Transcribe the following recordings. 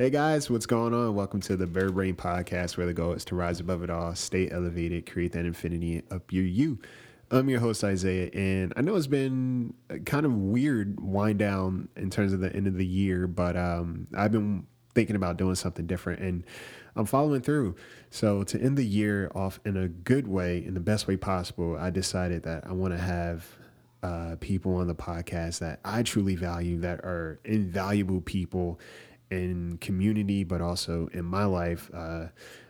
Hey guys, what's going on? Welcome to the Bird Brain Podcast, where the goal is to rise above it all, stay elevated, create that infinity up your you. I'm your host Isaiah, and I know it's been kind of weird wind down in terms of the end of the year, but um, I've been thinking about doing something different, and I'm following through. So to end the year off in a good way, in the best way possible, I decided that I want to have uh, people on the podcast that I truly value, that are invaluable people in community, but also in my life. Uh,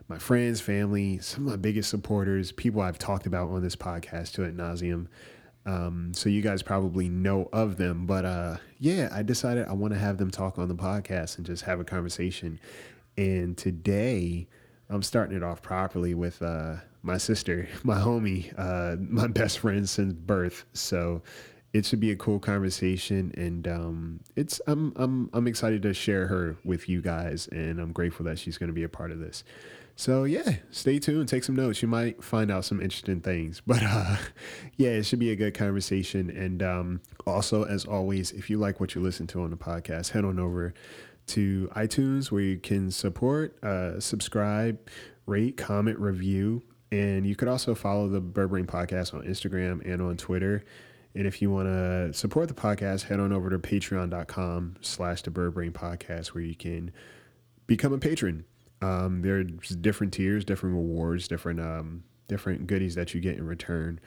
my friends, family, some of my biggest supporters, people I've talked about on this podcast to ad nauseum. Um, so you guys probably know of them, but uh, yeah, I decided I want to have them talk on the podcast and just have a conversation. And today, I'm starting it off properly with uh, my sister, my homie, uh, my best friend since birth. So it should be a cool conversation, and um, it's I'm I'm I'm excited to share her with you guys, and I'm grateful that she's going to be a part of this. So yeah, stay tuned, take some notes. You might find out some interesting things. But uh, yeah, it should be a good conversation. And um, also, as always, if you like what you listen to on the podcast, head on over to iTunes where you can support, uh, subscribe, rate, comment, review. And you could also follow the Brain Podcast on Instagram and on Twitter. And if you want to support the podcast, head on over to patreon.com slash the Bird Brain Podcast where you can become a patron. Um, there's different tiers, different rewards, different um, different goodies that you get in return.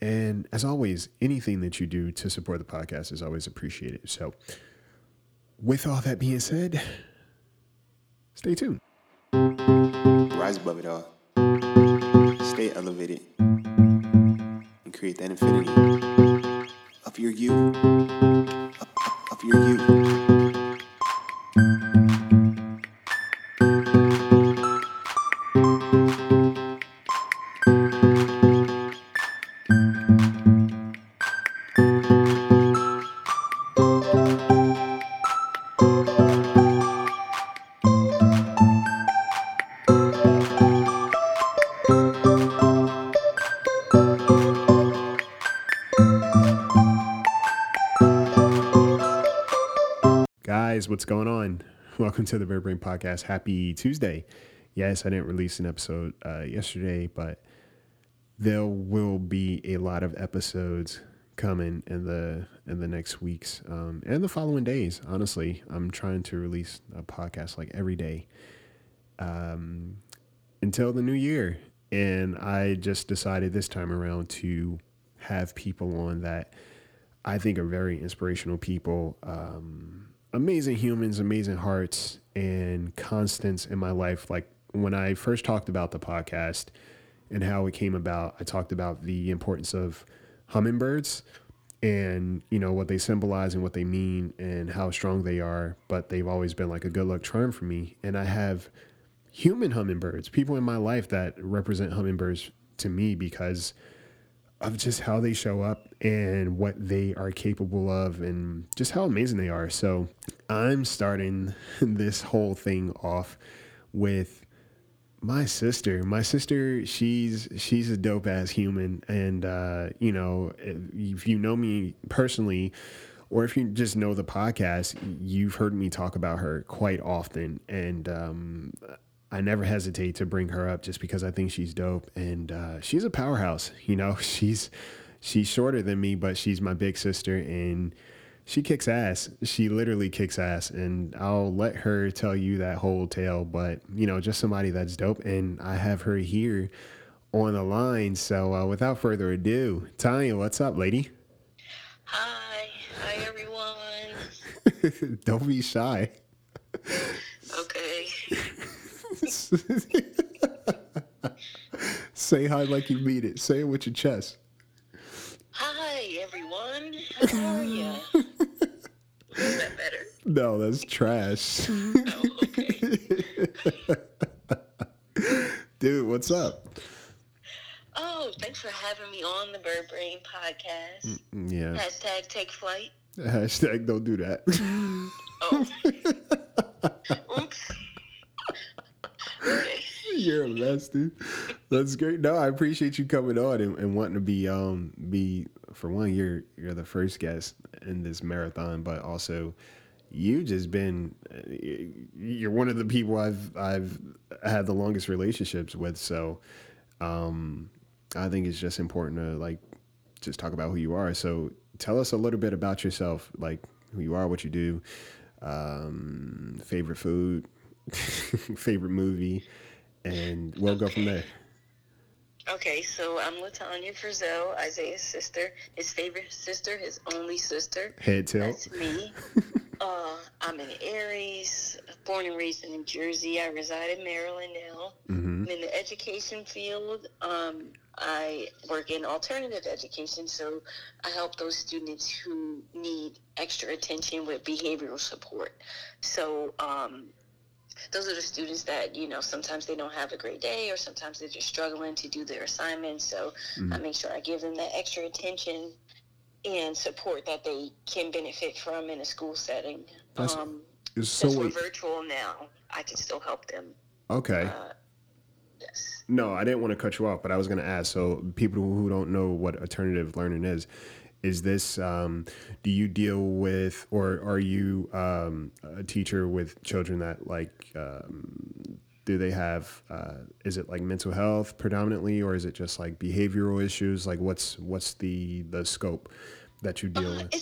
And as always, anything that you do to support the podcast is always appreciated. So, with all that being said, stay tuned. Rise above it all. Stay elevated. And create that infinity of your you, of, your you. What's going on? Welcome to the Bird Brain Podcast. Happy Tuesday. Yes, I didn't release an episode uh, yesterday, but there will be a lot of episodes coming in the in the next weeks um, and the following days. Honestly, I'm trying to release a podcast like every day um, until the new year, and I just decided this time around to have people on that I think are very inspirational people. Um, amazing humans, amazing hearts, and constants in my life. Like when I first talked about the podcast and how it came about, I talked about the importance of hummingbirds and you know what they symbolize and what they mean and how strong they are but they've always been like a good luck charm for me and i have human hummingbirds people in my life that represent hummingbirds to me because of just how they show up and what they are capable of and just how amazing they are. So I'm starting this whole thing off with my sister. My sister, she's she's a dope ass human and uh, you know, if you know me personally or if you just know the podcast, you've heard me talk about her quite often and um I never hesitate to bring her up just because I think she's dope and uh, she's a powerhouse. You know, she's she's shorter than me, but she's my big sister and she kicks ass. She literally kicks ass, and I'll let her tell you that whole tale. But you know, just somebody that's dope, and I have her here on the line. So uh, without further ado, Tanya, what's up, lady? Hi, hi everyone. Don't be shy. Okay. Say hi like you mean it. Say it with your chest. Hi everyone. How are you? Is that better? No, that's trash. Oh, okay. Dude, what's up? Oh, thanks for having me on the Bird Brain podcast. Yeah. Hashtag take flight. Hashtag don't do that. Oh. Oops. You're a mess, dude. That's great. No, I appreciate you coming on and, and wanting to be um be for one, you're you're the first guest in this marathon, but also you just been you're one of the people I've I've had the longest relationships with. So um, I think it's just important to like just talk about who you are. So tell us a little bit about yourself, like who you are, what you do, um, favorite food, favorite movie, and we'll go from there. Okay, so I'm Latanya Frizzell, Isaiah's sister, his favorite sister, his only sister. Head tilt. That's me. uh, I'm an Aries, born and raised in New Jersey. I reside in Maryland now. hmm I'm in the education field. Um, I work in alternative education, so I help those students who need extra attention with behavioral support. So, um, those are the students that you know sometimes they don't have a great day or sometimes they're just struggling to do their assignments so i make sure i give them that extra attention and support that they can benefit from in a school setting That's- um, So since we're virtual now i can still help them okay. uh, yes No, I didn't want to cut you off, but I was going to ask. So, people who don't know what alternative learning is, is this? Um, do you deal with, or are you um, a teacher with children that like? Um, do they have? Uh, is it like mental health predominantly, or is it just like behavioral issues? Like, what's what's the the scope that you deal Uh, with?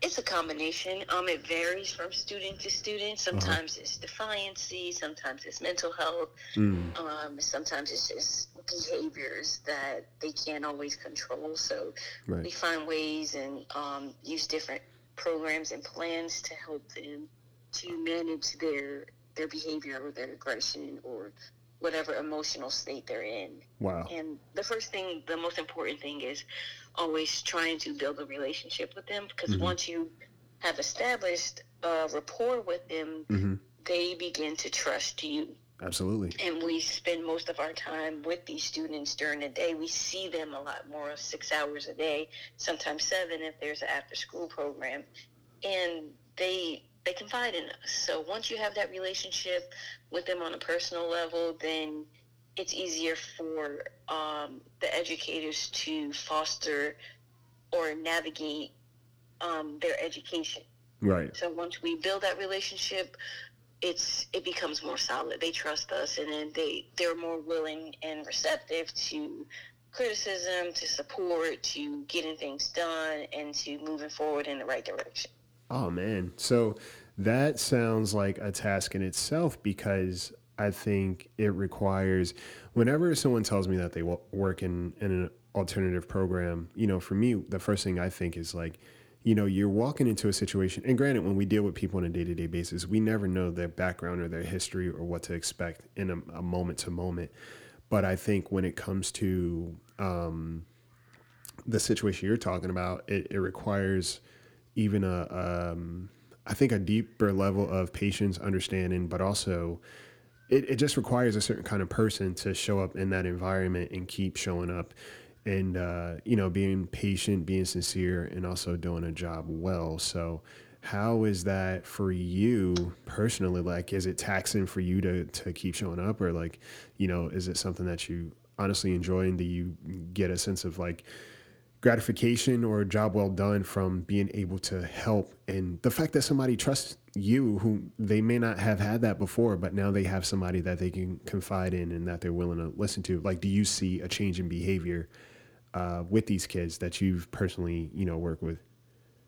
It's a combination. Um, it varies from student to student. Uh-huh. Sometimes it's defiancy. Sometimes it's mental health. Mm, Um, sometimes it's just behaviors that they can't always control. So we find ways and um, use different programs and plans to help them to manage their their behavior or their aggression or whatever emotional state they're in. Wow. And the first thing, the most important thing is always trying to build a relationship with them because Mhm. once you have established a rapport with them, hmm they begin to trust you. Absolutely. And we spend most of our time with these students during the day. We see them a lot more, six hours a day, sometimes seven if there's an after school program. And they they confide in us. So once you have that relationship with them on a personal level, then it's easier for um, the educators to foster or navigate um, their education. Right. So once we build that relationship, it's it becomes more solid. They trust us, and then they they're more willing and receptive to criticism, to support, to getting things done, and to moving forward in the right direction. Oh man. So that sounds like a task in itself because I think it requires whenever someone tells me that they work in, in an alternative program, you know, for me, the first thing I think is like, you know, you're walking into a situation, and granted, when we deal with people on a day to day basis, we never know their background or their history or what to expect in a, moment to moment. But I think when it comes to um, the situation you're talking about, it, it requires even a um, I think a deeper level of patience, understanding, but also it, it just requires a certain kind of person to show up in that environment and keep showing up and uh, you know being patient being sincere and also doing a job well. So how is that for you personally? Like is it taxing for you to to keep showing up? Or like you know is it something that you honestly enjoy and do you get a sense of like gratification or a job well done from being able to help. And the fact that somebody trusts you who they may not have had that before but now they have somebody that they can confide in and that they're willing to listen to. Like do you see a change in behavior uh, with these kids that you've personally you know worked with?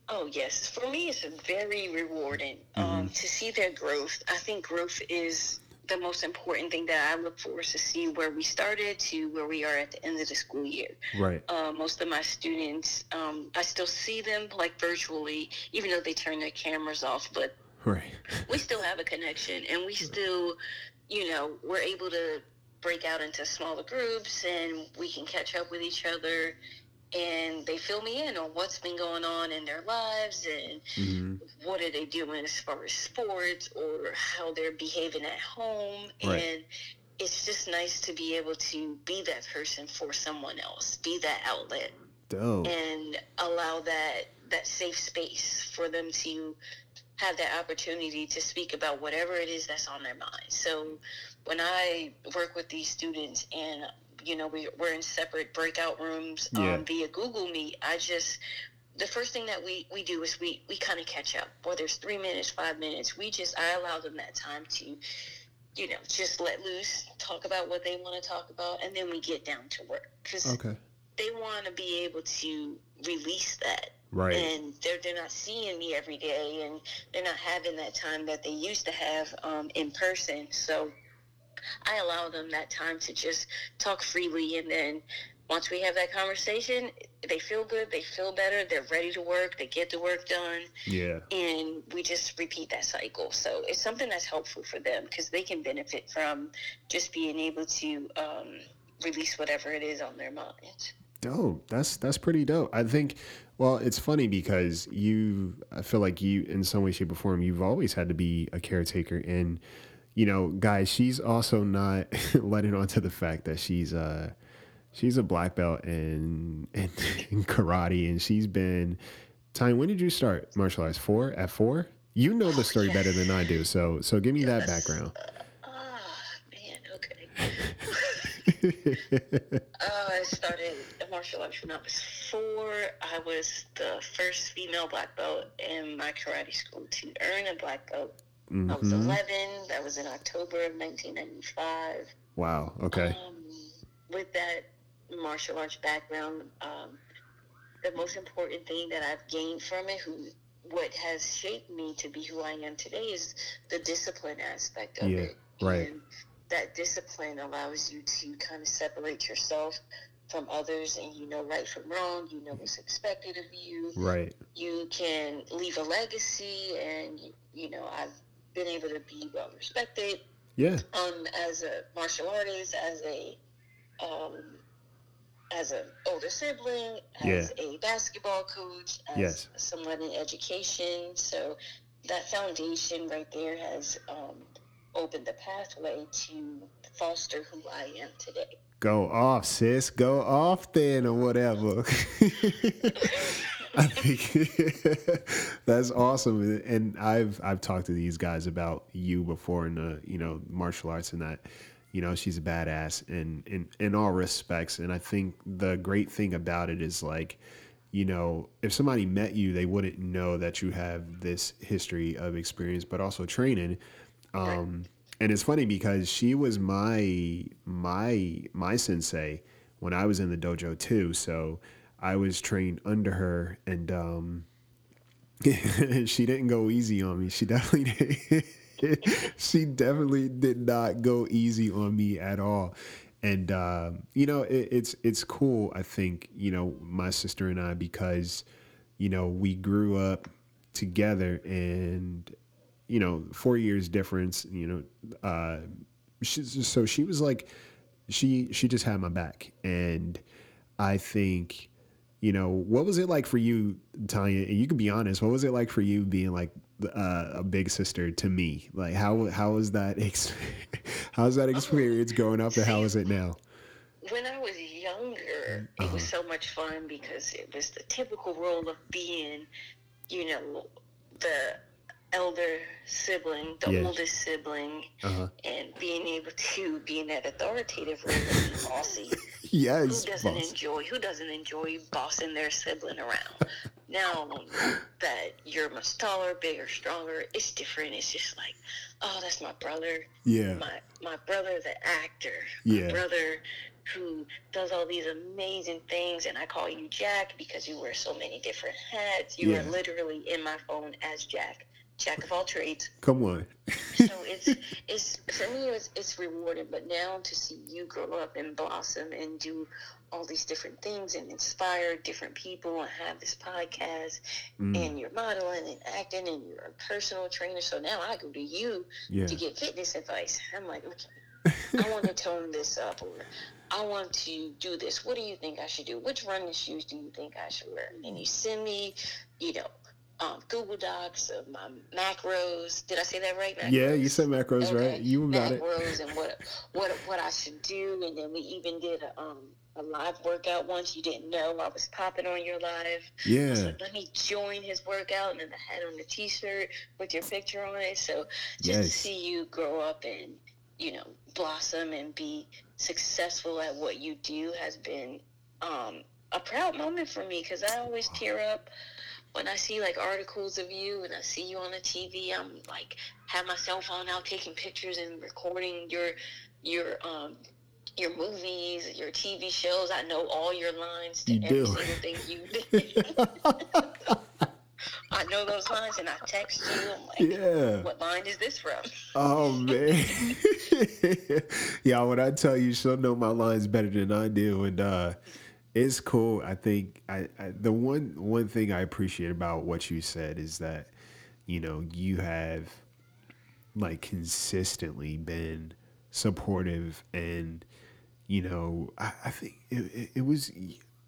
Oh yes, for me it's very rewarding um, to see their growth. I think growth is the most important thing that I look for is to see where we started to where we are at the end of the school year. right. Uh, most of my students, um, I still see them like virtually, even though they turn their cameras off, but right. we still have a connection and we still, you know, we're able to break out into smaller groups and we can catch up with each other and they fill me in on what's been going on in their lives and hmm what are they doing as far as sports or how they're behaving at home. Right. and it's just nice to be able to be that person for someone else be that outlet dope. and allow that that safe space for them to have that opportunity to speak about whatever it is that's on their mind. So when i work with these students and you know we, we're in separate breakout rooms Yeah. um, via google meet i just the first thing that we, we do is we, we kind of catch up. Whether it's three minutes, five minutes, we just I allow them that time to, you know, just let loose, talk about what they want to talk about, and then we get down to work because Okay. they want to be able to release that Right. and they're they're not seeing me every day, and they're not having that time that they used to have um, in person. So I allow them that time to just talk freely, and then once we have that conversation, they feel good, they feel better, they're ready to work, they get the work done, yeah. and we just repeat that cycle. So it's something that's helpful for them because they can benefit from just being able to um, release whatever it is on their mind. Dope. That's that's pretty dope. I think. Well, it's funny because you. I feel like you, in some way, shape, or form, you've always had to be a caretaker, and you know, guys, she's also not letting on to the fact that she's uh she's a black belt in in, in karate, and she's been. Time. When did you start martial arts? Four at four. You know the story better than I do, so so give me that background. Ah, man, okay. Uh, I started martial arts when I was four. I was the first female black belt in my karate school to earn a black belt. I was Mhm. 11. That was in October of 1995. Wow. Okay. Um, with that martial arts background, um, the most important thing that I've gained from it, who what has shaped me to be who I am today, is the discipline aspect of Yeah, it. right. And that discipline allows you to kind of separate yourself from others, and you know right from wrong. You know what's expected of you Right. you can leave a legacy and you know i've been able to be well respected Yeah. um as a martial artist as a um as an older sibling as a basketball coach as Yes. someone in education so that foundation right there has um opened the pathway to foster who i am today Go off, sis. Go off then, or whatever. I think that's awesome, and I've I've talked to these guys about you before in the you know martial arts and that you know she's a badass in in in all respects, and I think the great thing about it is like you know if somebody met you, they wouldn't know that you have this history of experience, but also training. Um, and it's funny because she was my my my sensei when I was in the dojo too. So I was trained under her, and um, she didn't go easy on me. She definitely did. she definitely did not go easy on me at all. And uh, you know, it, it's it's cool. I think you know my sister and I because you know we grew up together and you know, four years difference, you know, uh, so she was like, she, she just had my back. And I think, you know, what was it like for you, Tanya? And you can be honest, what was it like for you being like uh, a big sister to me? Like, how, how was that, ex- how's that experience growing up and how is it now? when I was younger, it was so much fun because it was the typical role of being, you know, the elder sibling, the Yeah. oldest sibling, Uh-huh. and being able to be in that authoritative role be bossy. Yes. who doesn't boss. enjoy who doesn't enjoy bossing their sibling around? now that you're much taller, bigger, stronger, it's different. It's just like, oh, that's my brother Yeah. my my brother the actor Yeah. my brother who does all these amazing things and i call you jack because you wear so many different hats you Yeah. are literally in my phone as jack jack of all trades Come on. so it's it's for me it's it's rewarding but now to see you grow up and blossom and do all these different things and inspire different people and have this podcast Mm, and you're modeling and acting and you're a personal trainer so now i go to you yeah. to get fitness advice. I'm like, okay, I want to tone this up, or I want to do this. What do you think I should do? Which running shoes do you think I should wear? And you send me, you know, um, Google Docs of my macros. Did I say that right? Yeah, you said macros, right? You got it. macros and what what what I should do, and then we even did a, um, a live workout once. You didn't know I was popping on your live. Yeah. like, let me join his workout, and then I had on the T-shirt with your picture on it. So just to see you grow up and you know blossom and be successful at what you do has been um, a proud moment for me because I always tear up when I see like articles of you and I see you on the TV. I'm like have my cell phone out taking pictures and recording your your um your movies, your TV shows. I know all your lines to You every do. single thing you did. I know those lines and I text you. I'm like, Yeah. what line is this from? Oh man. yeah, when I tell you she'll know my lines better than I do. And uh it's cool. I think I, I the one one thing I appreciate about what you said is that, you know, you have like consistently been supportive and you know i, I think it, it, it was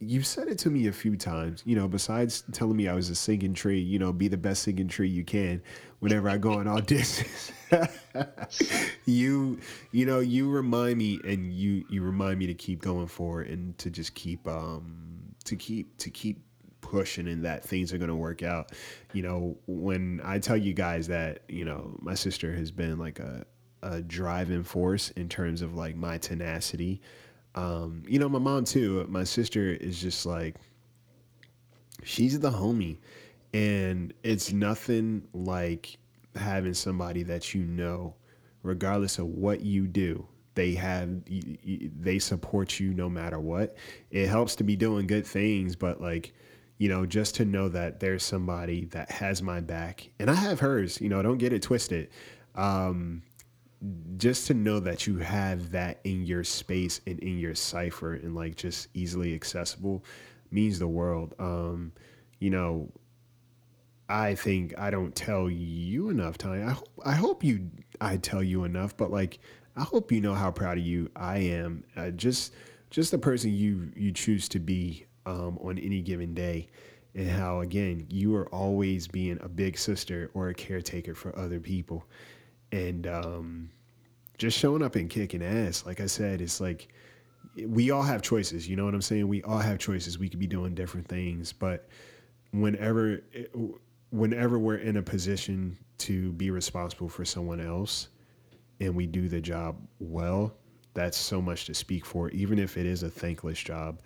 you said it to me a few times you know besides telling me i was a singing tree you know be the best singing tree you can whenever i go on auditions you you know you remind me and you you remind me to keep going forward and to just keep um to keep to keep pushing and that things are going to work out. You know, when I tell you guys that, you know, my sister has been like a, a driving force in terms of like my tenacity. Um, you know, my mom too. My sister is just like, she's the homie. And it's nothing like having somebody that you know, regardless of what you do, they have they support you no matter what. It helps to be doing good things, but like you know, just to know that there's somebody that has my back and I have hers, you know, don't get it twisted. Um, just to know that you have that in your space and in your cipher and like just easily accessible means the world. Um, you know, I think I don't tell you enough time. I hope I hope you I tell you enough, but like I hope you know how proud of you I am. Uh, just just the person you you choose to be um, on any given day, and how again you are always being a big sister or a caretaker for other people, and um, just showing up and kicking ass. Like I said, it's like we all have choices. You know what I'm saying? We all have choices. We could be doing different things, but whenever whenever we're in a position to be responsible for someone else and we do the job well, that's so much to speak for, even if it is a thankless job.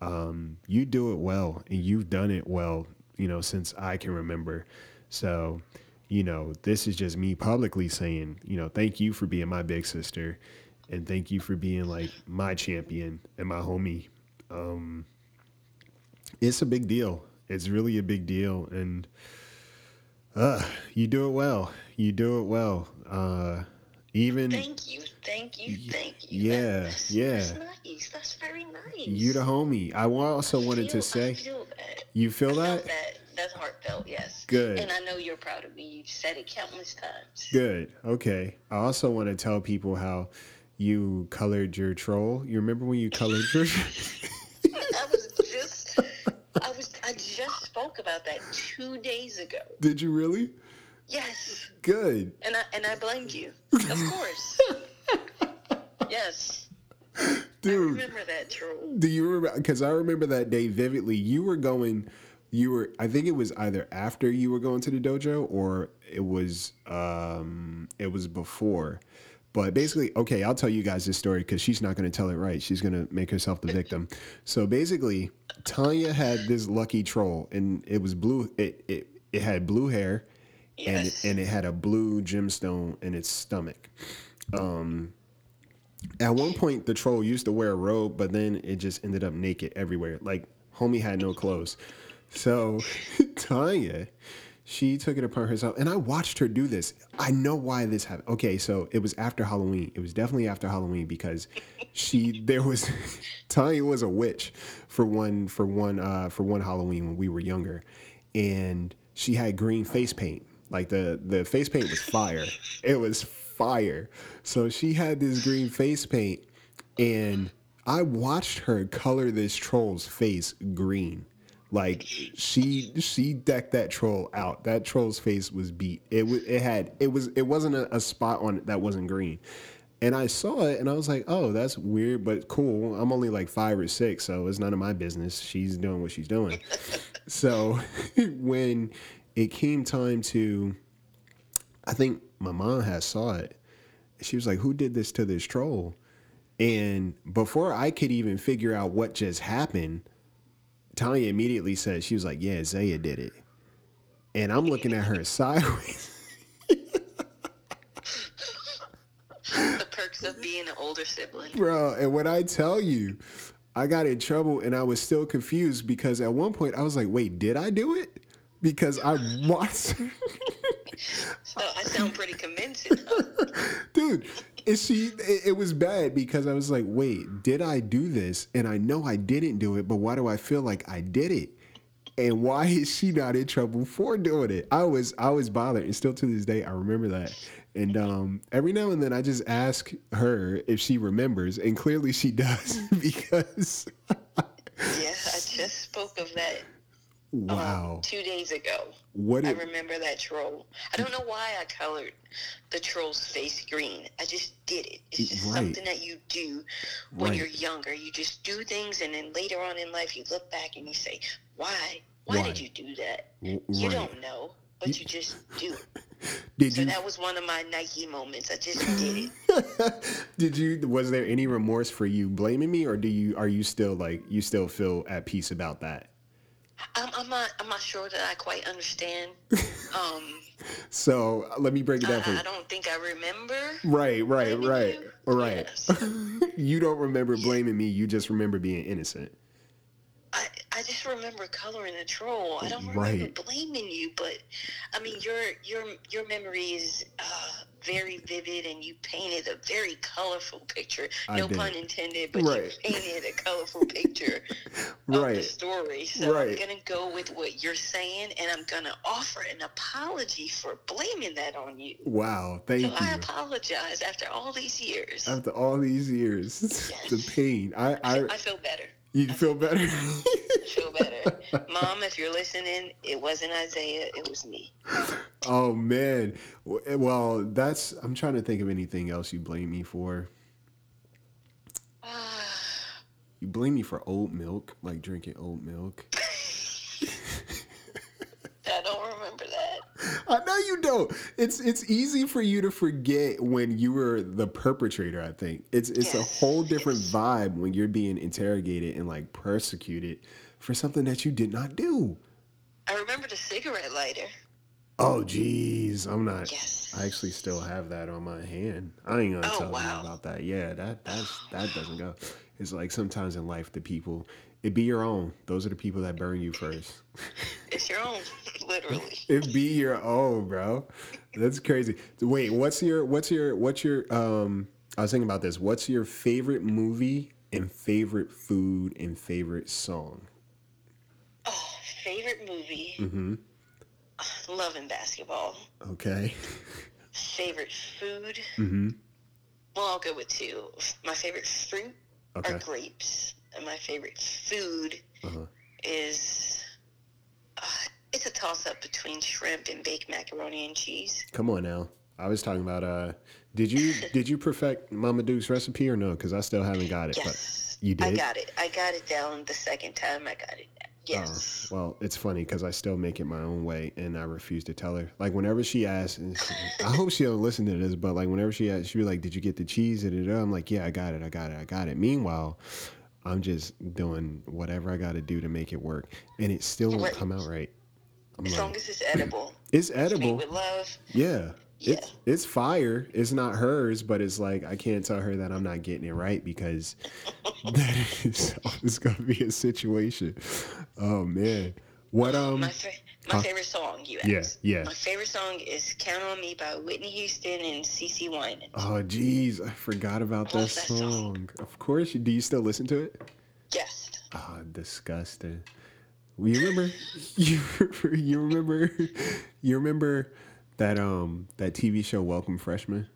Um, you do it well and you've done it well, you know, since I can remember. So, you know, this is just me publicly saying, you know, thank you for being my big sister and thank you for being like my champion and my homie. Um, it's a big deal. It's really a big deal. And, uh, you do it well. You do it well. Uh, even Thank you, thank you, thank you. yeah, that's, yeah. That's nice. That's very nice. you the homie. I also wanted to feel- I say, feel you feel I that? that. That's heartfelt, yes. Good. And I know you're proud of me. You've said it countless times. Good. Okay. I also want to tell people how you colored your troll. You remember when you colored your? I was just, I was, I just spoke about that two days ago. Did you really? Yes, Good. and I and I blamed you, of course. yes, Dude, I remember that troll. Do you remember? Because I remember that day vividly. You were going. You were. I think it was either after you were going to the dojo, or it was. Um, it was before. But basically, okay, I'll tell you guys this story because she's not going to tell it right. She's going to make herself the victim. So basically, Tanya had this lucky troll, and it was blue. It it it had blue hair, Yes. and and it had a blue gemstone in its stomach. Um, at one point, the troll used to wear a robe, but then it just ended up naked everywhere. Like homie had no clothes. So Tanya, she took it upon herself, and I watched her do this. I know why this happened. Okay, so it was after Halloween. It was definitely after Halloween because she there was Tanya was a witch for one for one uh, for one Halloween when we were younger, and she had green face paint. Like the the face paint was fire. It was fire. So she had this green face paint, and I watched her color this troll's face green. Like she she decked that troll out. That troll's face was beat. It was it had it was it wasn't a, a spot on it that wasn't green. And I saw it and I was like, oh, that's weird, but cool. I'm only like five or six, so it's none of my business. She's doing what she's doing. so when it came time to I think my mom had saw it. She was like, Who did this to this troll? And before I could even figure out what just happened, Tanya immediately said, she was like, yeah, Zaya did it. And I'm looking at her sideways. the perks of being an older sibling. Bro, and when I tell you, I got in trouble and I was still confused because at one point I was like, wait, did I do it? Because I watched. So I sound pretty convincing. huh? Dude, is she? It, it was bad because I was like, wait, did I do this? And I know I didn't do it, but why do I feel like I did it? And why is she not in trouble for doing it? I was I was bothered, and still to this day I remember that. And um, every now and then I just ask her if she remembers, and clearly she does because Yeah, I just spoke of that um, wow, two days ago. what I it, remember that troll. I don't know why I colored the troll's face green. I just did it. It's just Right. something that you do when Right. you're younger. You just do things, and then later on in life, you look back and you say, "Why? Why, Why? did you do that?" w- You don't know, but you just do. Did So you? that was one of my Nike moments. I just did it. Did you? Was there any remorse for you blaming me, or do you? Are you still like you still feel at peace about that? I'm, I'm not. I'm not sure that I quite understand. Um, So uh, let me break it down for you. I don't think I remember. Right, right, right, you. right. Yes. you don't remember blaming me. You just remember being innocent. I, I just remember coloring a troll. I don't remember Right. blaming you, but I mean your your your memory is uh, very vivid, and you painted a very colorful picture. I No did. pun intended, but Right. you painted a colorful picture of the Right. story. So Right. I'm gonna go with what you're saying, and I'm gonna offer an apology for blaming that on you. Wow. Thank So I apologize after all these years. After all these years, the pain. I, I, I feel better. You feel better. Feel better. Mom, if you're listening, it wasn't Isaiah, it was me. oh man. Eh, well, that's. I'm trying to think of anything else you blame me for. You blame me for oat milk, like drinking oat milk. I don't remember that. I know you don't. It's it's easy for you to forget when you were the perpetrator. I think it's it's a whole different vibe when you're being interrogated and like persecuted for something that you did not do. I remember the cigarette lighter. Oh geez, I'm not. Yes. I actually still have that on my hand. I ain't gonna Oh, tell wow. you about that. Yeah, that that's oh, that doesn't go. It's like sometimes in life the people it be your own. Those are the people that burn you first. It's your own, literally. It be your own, bro. That's crazy. Wait, what's your what's your what's your um I was thinking about this. What's your favorite movie and favorite food and favorite song? Oh, favorite movie? Mm-hmm. Loving basketball. Okay. Favorite food? Mm-hmm. Well, I'll go with two. My favorite fruit Okay. are grapes, and my favorite food Uh-huh. is. Uh, it's a toss up between shrimp and baked macaroni and cheese. Come on now. I was talking about uh did you did you perfect Mama Duke's recipe or no? Because I still haven't got it. Yes. But you did? I got it. I got it down the second time I got it. Oh, Yes. well, it's funny because I still make it my own way, and I refuse to tell her. Like whenever she asks, I hope she don't listen to this, but like whenever she asks, she be like, "Did you get the cheese?" And I'm like, "Yeah, I got it. I got it. I got it." Meanwhile, I'm just doing whatever I got to do to make it work, and it still won't come out right. As long as it's edible. it's It's edible. with love. Yeah. Yeah. It's it's fire. It's not hers, but it's like I can't tell her that I'm not getting it right because that is always gonna be a situation. Oh man. What um My, fa- my favorite song, you Yeah, asked. yeah. My favorite song is Count on Me by Whitney Houston and CeCe Winans. Oh jeez, I forgot about I that love that song. song. Of course do you still listen to it? Yes. Oh, disgusting. You remember you you remember you remember that um that TV show Welcome Freshmen?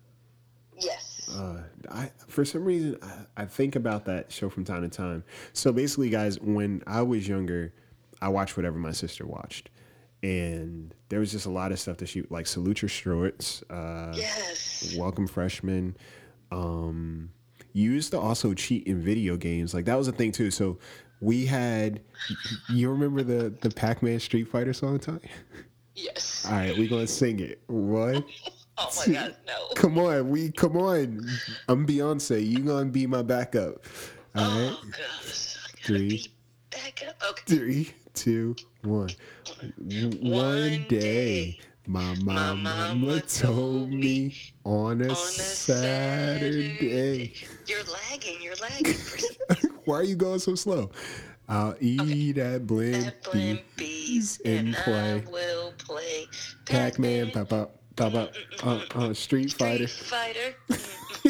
Yes. Uh, I for some reason I, I think about that show from time to time. So basically, guys, when I was younger, I watched whatever my sister watched, and there was just a lot of stuff that she like. Salute your Shorts, uh, yes. Welcome Freshmen. Um, you used to also cheat in video games. Like that was a thing too. So we had. You remember the the Pac Man Street Fighter song, time? Yes. All right, we gonna sing it. What? Oh my God, no. Come on, we come on. I'm Beyonce. You gonna be my backup. All oh, right. Oh gosh. Three, be back up. Okay. Three, two, one. One day, my mama, mama told me on a, On a Saturday. You're lagging. You're lagging. Why are you going so slow? I'll eat at Blimpie, that Blimpies and play I will play Pac-Man, pop up, pop up, uh, uh, Street Fighter. Street Fighter.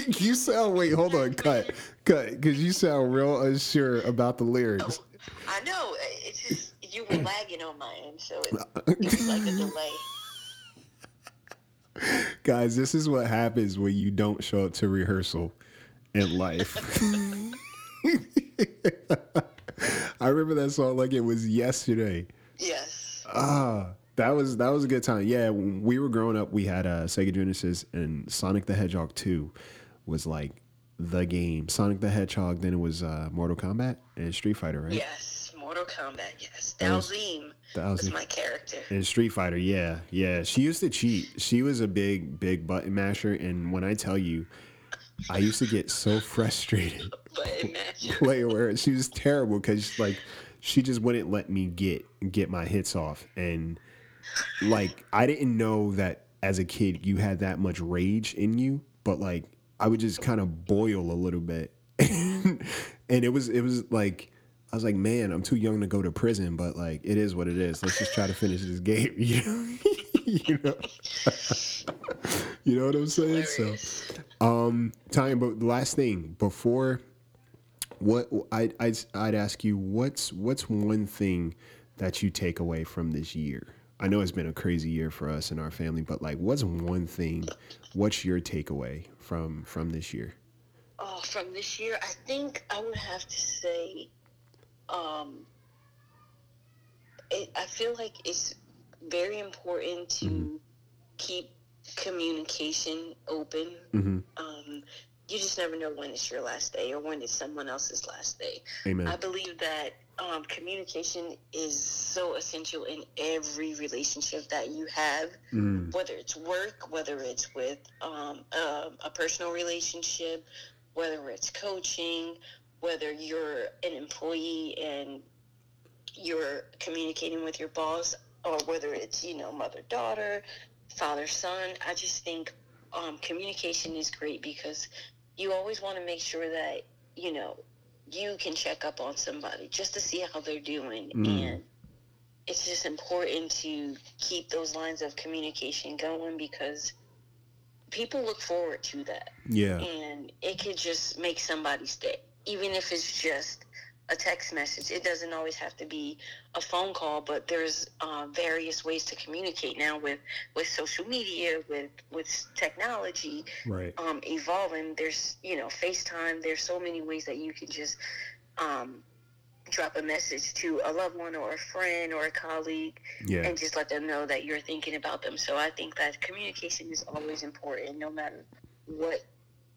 you sound wait, hold on, cut, cut, because you sound real unsure about the lyrics. I know. It's just you were lagging on my end, so it, it was like a delay. Guys, this is what happens when you don't show up to rehearsal in life. I remember that song like it was yesterday. Yes. Ah, that was that was a good time. Yeah, when we were growing up, we had a Sega Genesis, and Sonic the Hedgehog Two was like the game. Sonic the Hedgehog, then it was uh, Mortal Kombat and Street Fighter, right? Yes. Mortal Kombat. Yes. Dhalsim That was was my character. And Street Fighter, yeah, yeah. She used to cheat. She was a big, big button masher. And when I tell you, I used to get so frustrated But imagine. playing with her. She was terrible because like she just wouldn't let me get get my hits off. And like I didn't know that as a kid you had that much rage in you, but like I would just kind of boil a little bit. and it was it was like I was like, man, I'm too young to go to prison, but like it is what it is. Let's just try to finish this game. You know, you know, you know what I'm saying? So, um, time, but the last thing before, what I I'd, I'd ask you, what's what's one thing that you take away from this year? I know it's been a crazy year for us and our family, but like, what's one thing? What's your takeaway from from this year? Oh, from this year, I think I would have to say, um, it, I feel like it's very important to Mhm. keep communication open. hmm Um, you just never know when it's your last day or when it's someone else's last day. Amen. I believe that um, communication is so essential in every relationship that you have Mm, whether it's work, whether it's with um, a, a personal relationship, whether it's coaching, whether you're an employee and you're communicating with your boss, or whether it's, you know, mother daughter, father son. I just think um, communication is great because you always want to make sure that, you know, you can check up on somebody just to see how they're doing. Mm. And it's just important to keep those lines of communication going because people look forward to that yeah. and it could just make somebody's day even if it's just a text message it doesn't always have to be a phone call but there's uh, various ways to communicate now with with social media with with technology Right. um, evolving. There's, you know, FaceTime. There's so many ways that you can just um, drop a message to a loved one or a friend or a colleague Yeah. and just let them know that you're thinking about them. So I think that communication is always important, no matter what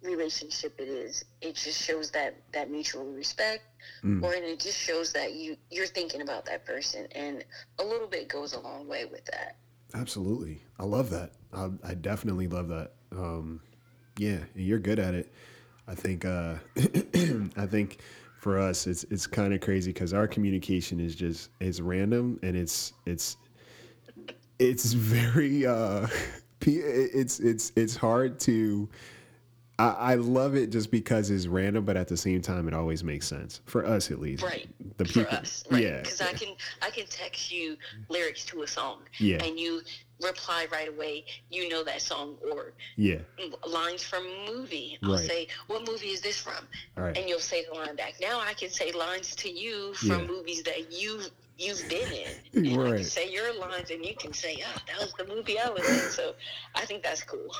relationship it is. It just shows that that mutual respect, Mm. or and it just shows that you you're thinking about that person, and a little bit goes a long way with that. Absolutely. I love that. I, I definitely love that. Um, yeah, and you're good at it. I think. Uh, I think for us, it's it's kind of crazy because our communication is just it's random and it's it's it's very uh, it's it's it's hard to. I, I love it just because it's random, but at the same time, it always makes sense for us at least. Right. The for people, us, right? yeah, Because I can I can text you lyrics to a song, yeah, and you reply right away. You know that song or yeah. lines from a movie. I'll Right. say, "What movie is this from?" Right. And you'll say the line back. Now I can say lines to you from Yeah. movies that you you've been in, and I can say your lines, and you can say, "Ah, that was the movie I was in." So I think that's cool.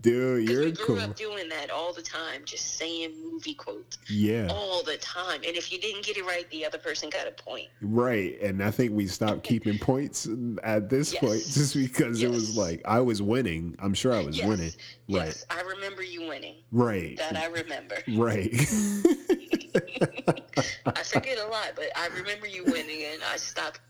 Dude, you're we grew cool. up doing that all the time, just saying movie quotes Yeah. all the time. And if you didn't get it right, the other person got a point. Right. And I think we stopped keeping points at this Yes. point just because it was like I was winning. I'm sure I was Yes. winning. Right. Yes, I remember you winning. Right. That I remember. Right. I forget a lot, but I remember you winning, and I stopped.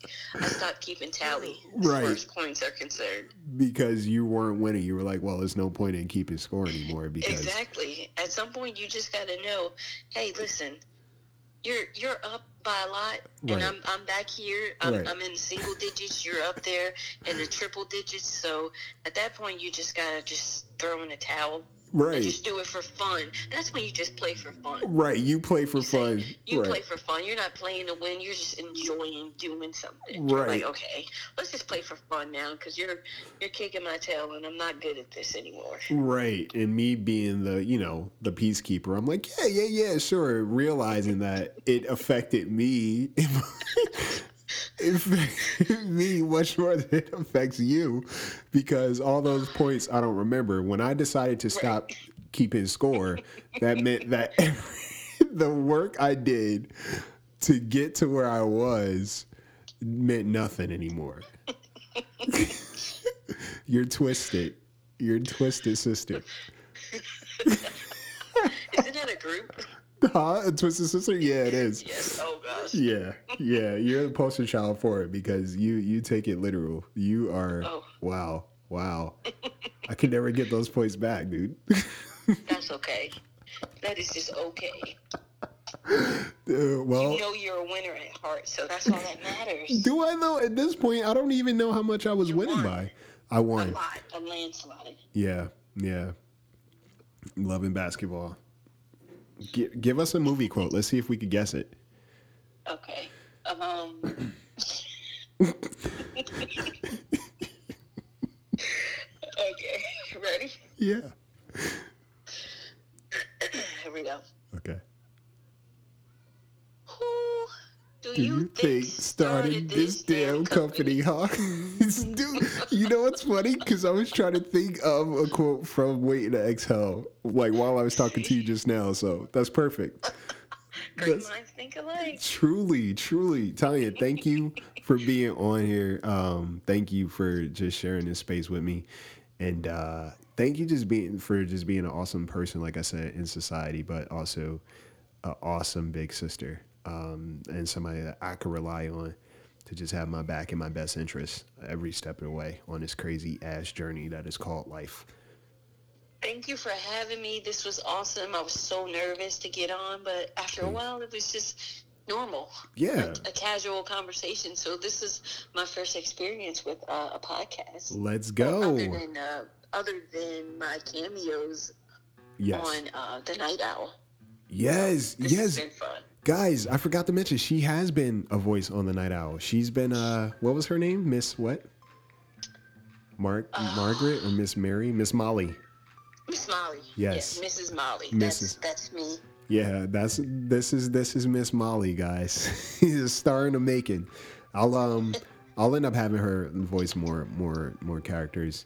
I stopped keeping tally as Right. far as points are concerned. because you weren't winning. You were like, well, there's no point in keeping score anymore because Exactly. At some point, you just got to know. Hey, listen, you're you're up by a lot, and Right. I'm I'm back here. I'm, Right. I'm in single digits. You're up there in the triple digits. So at that point, you just gotta just throw in a towel. Right. just do it for fun. That's when you just play for fun. Right. You play for You say- fun. You right. play for fun. You're not playing to win. You're just enjoying doing something. Right. You're like, okay, let's just play for fun now because you're you're kicking my tail and I'm not good at this anymore. Right. And me being the, you know, the peacekeeper, I'm like, yeah, yeah, yeah, sure. Realizing that it affected me. It affected me much more than it affects you because all those points I don't remember. When I decided to stop keeping score, that meant that the work I did to get to where I was meant nothing anymore. You're twisted. You're twisted sister. Isn't that a group? Huh? A twisted sister? Yeah, it is. Yes. Oh gosh. Yeah, yeah. You're the poster child for it because you you take it literal. You are Oh. wow, wow. I could never get those points back, dude. That's okay. That is just okay. Uh, well, You know you're a winner at heart, so that's all that matters. do I know at this point? I don't even know how much I was You winning won. by. I won. a lot, a landslide. Yeah, yeah. Loving basketball. G- give us a movie quote. Let's see if we could guess it. Okay. Um. okay. Ready? Yeah. Here we go. Okay. Who do, Do you think started this damn company, huh? Dude, you know what's funny? Because I was trying to think of a quote from Waiting to Exhale, like while I was talking to you just now. So that's perfect. Great That's- minds think alike. Truly, truly, Tanya, thank you for being on here. Um, thank you for just sharing this space with me, and uh, thank you just being for just being an awesome person, like I said, in society, but also an awesome big sister, um, and somebody that I could rely on to just have my back and my best interest every step of the way on this crazy ass journey that is called life. Thank you for having me. This was awesome. I was so nervous to get on, but after a while, it was just normal. Yeah. A casual conversation. So this is my first experience with uh, a podcast. Let's Well, go. Other than uh, other than my cameos Yes. on uh, the Night Owl. Yes. This Yes. Has been fun. Guys, I forgot to mention she has been a voice on the Night Owl. She's been uh what was her name? Miss what? Mark Margaret or Miss Mary? Miss Molly. Miss Molly. Yes. Mrs. Molly. Mrs. That's that's me. Yeah, that's this is this is Miss Molly, guys. He's a star in the making. I'll um I'll end up having her voice more more more characters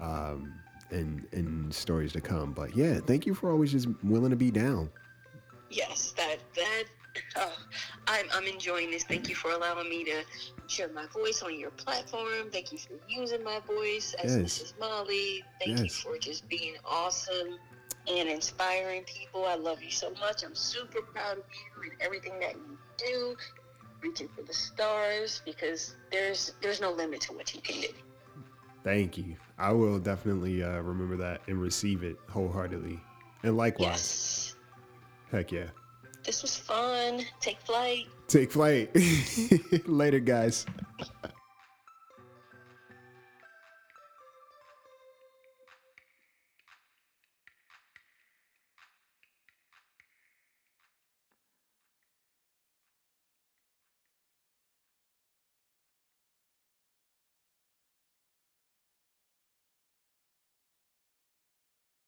um in in stories to come. But yeah, thank you for always just willing to be down. Yes, that that. I'm I'm enjoying this. Thank you for allowing me to share my voice on your platform. Thank you for using my voice as Yes. Mrs. Molly. Thank you for just being awesome and inspiring people. I love you so much. I'm super proud of you and everything that you do. Reaching for the stars because there's there's no limit to what you can do. Thank you. I will definitely uh, remember that and receive it wholeheartedly. And likewise. Yes. Heck yeah. This was fun. Take flight. Take flight. Later, guys.